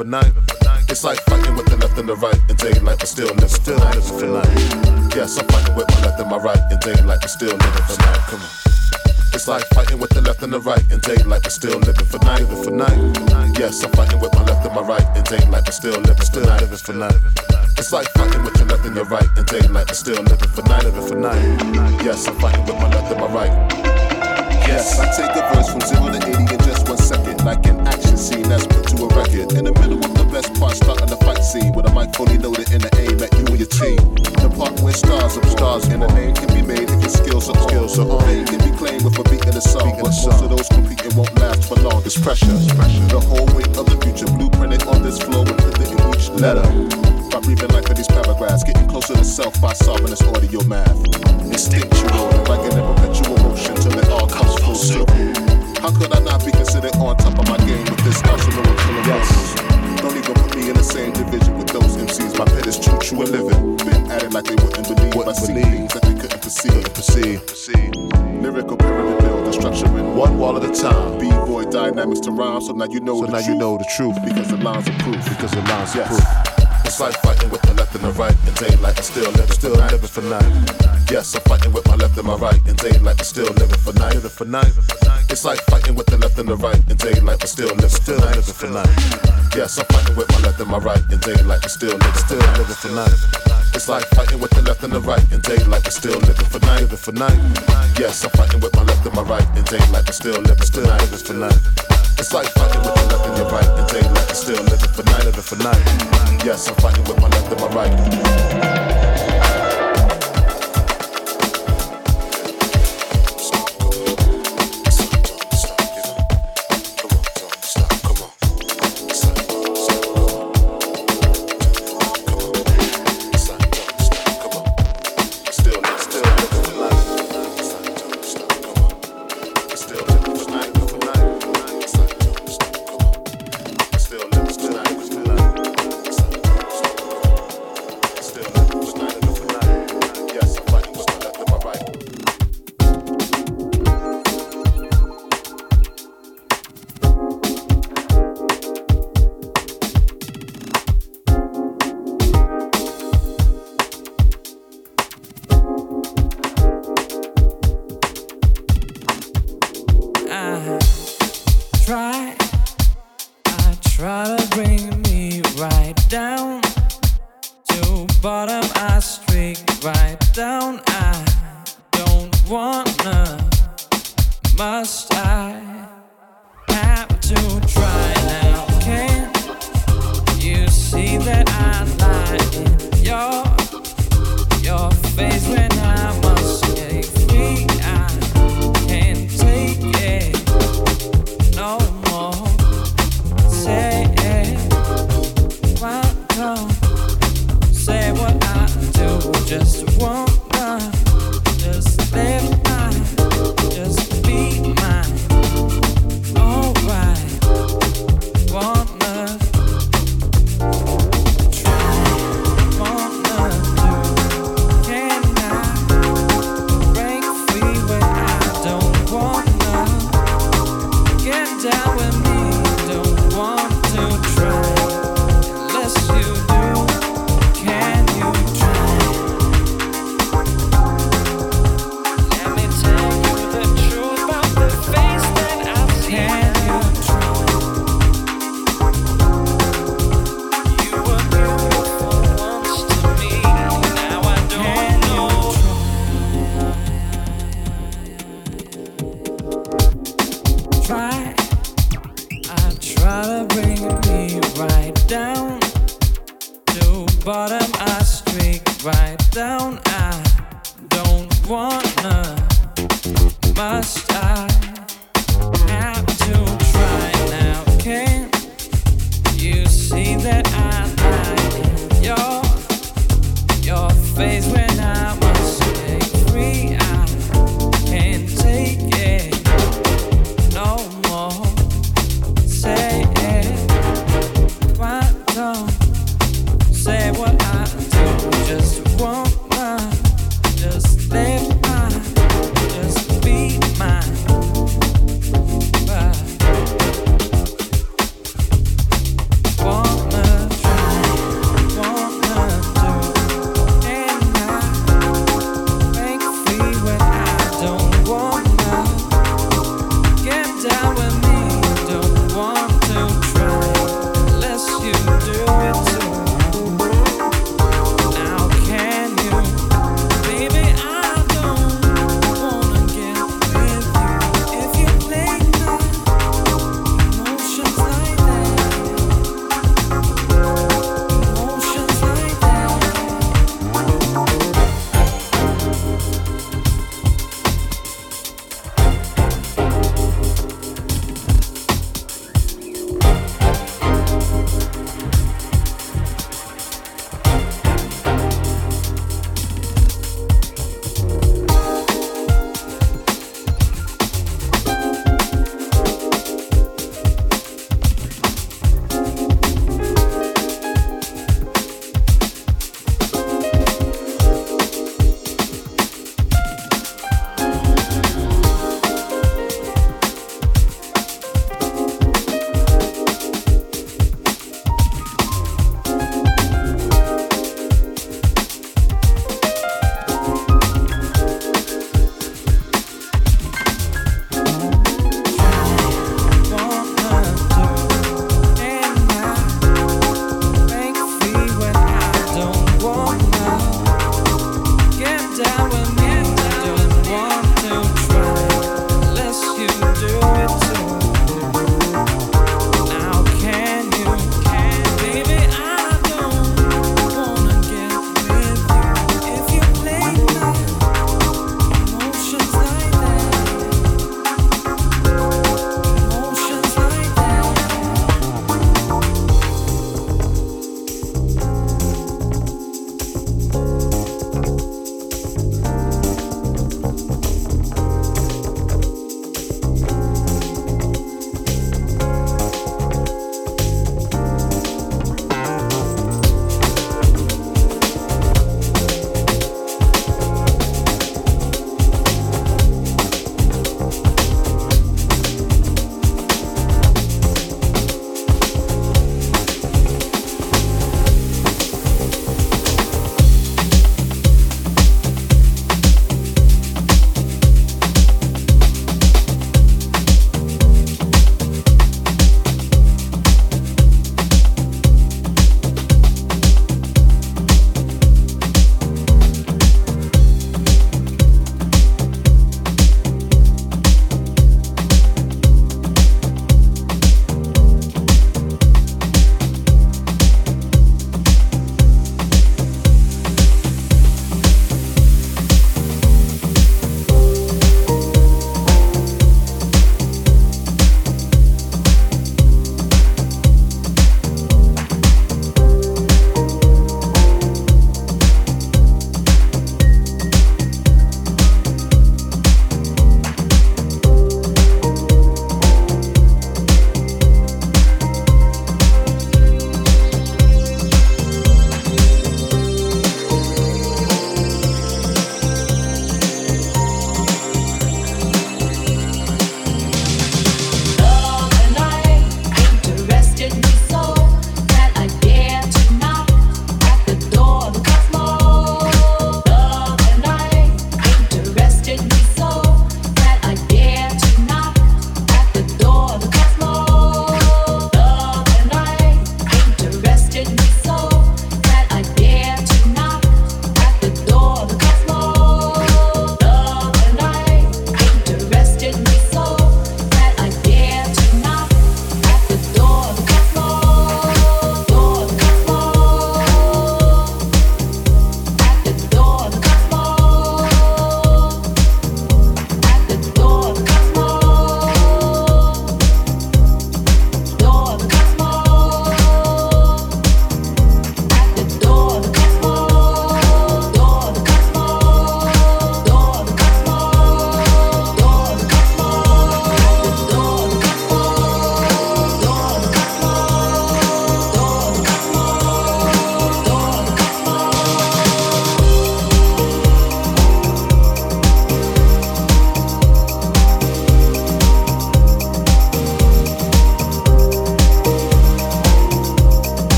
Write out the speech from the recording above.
for night. For. It's like fighting with the left and the right in daylight but still living still for night. Yes, I'm fighting with my left and my right and in daylight and still living for night. Come on. It's like fighting with the left and the right and in daylight but still living for night. For night. Yes, I'm fighting with my left and my right in daylight but still living still living for night. It's like fighting with your left and your right and in daylight but still living for night. For night. Yes, I'm fighting with my left and my right. Yes, I take part, starting the fight scene with a mic fully loaded in the aim at you and your team. The part where stars are stars and a name can be made if your skills are. Skills are on. Fame can be claimed with a beat in the song, but most of those competing won't last for long. It's pressure. The whole weight of the future blueprinted on this flow and printed in each letter. By breathing life in these paragraphs, getting closer to self by solving this audio math. Instinctual, like in a perpetual motion till it all comes full circle. How could I not be considered on top of my game with this arsenal of killer yes. Don't even put me in the same division with those MCs. My pet is true, true and living. Been at it like they wouldn't believe. Wouldn't I see things that they couldn't perceive. Perceive, perceive. Lyrical pyramid build, the structure in one wall at a time. B-boy dynamics to rhyme, so now you know So the now truth. you know the truth Because the lines are proof. because the lines Yes. are proof. It's like fighting with the left and the right in daylight and still living Still for night. living for night. Yes, I'm fighting with my left and my right in daylight and still living for night. Living for night. It's like fighting with the left and the right in daylight but still living Still for living for night. Yes, I'm fighting with my left and my right in daylight and still living Still living for night. It's like fighting with the left and the right in daylight but still living for night. Living for night. Yes, I'm fighting with my left and my right in daylight but still living Still living for night. It's like fighting with the left and your right in daylight but still living for night. Living for night. Yes, I'm fighting with my left and my right.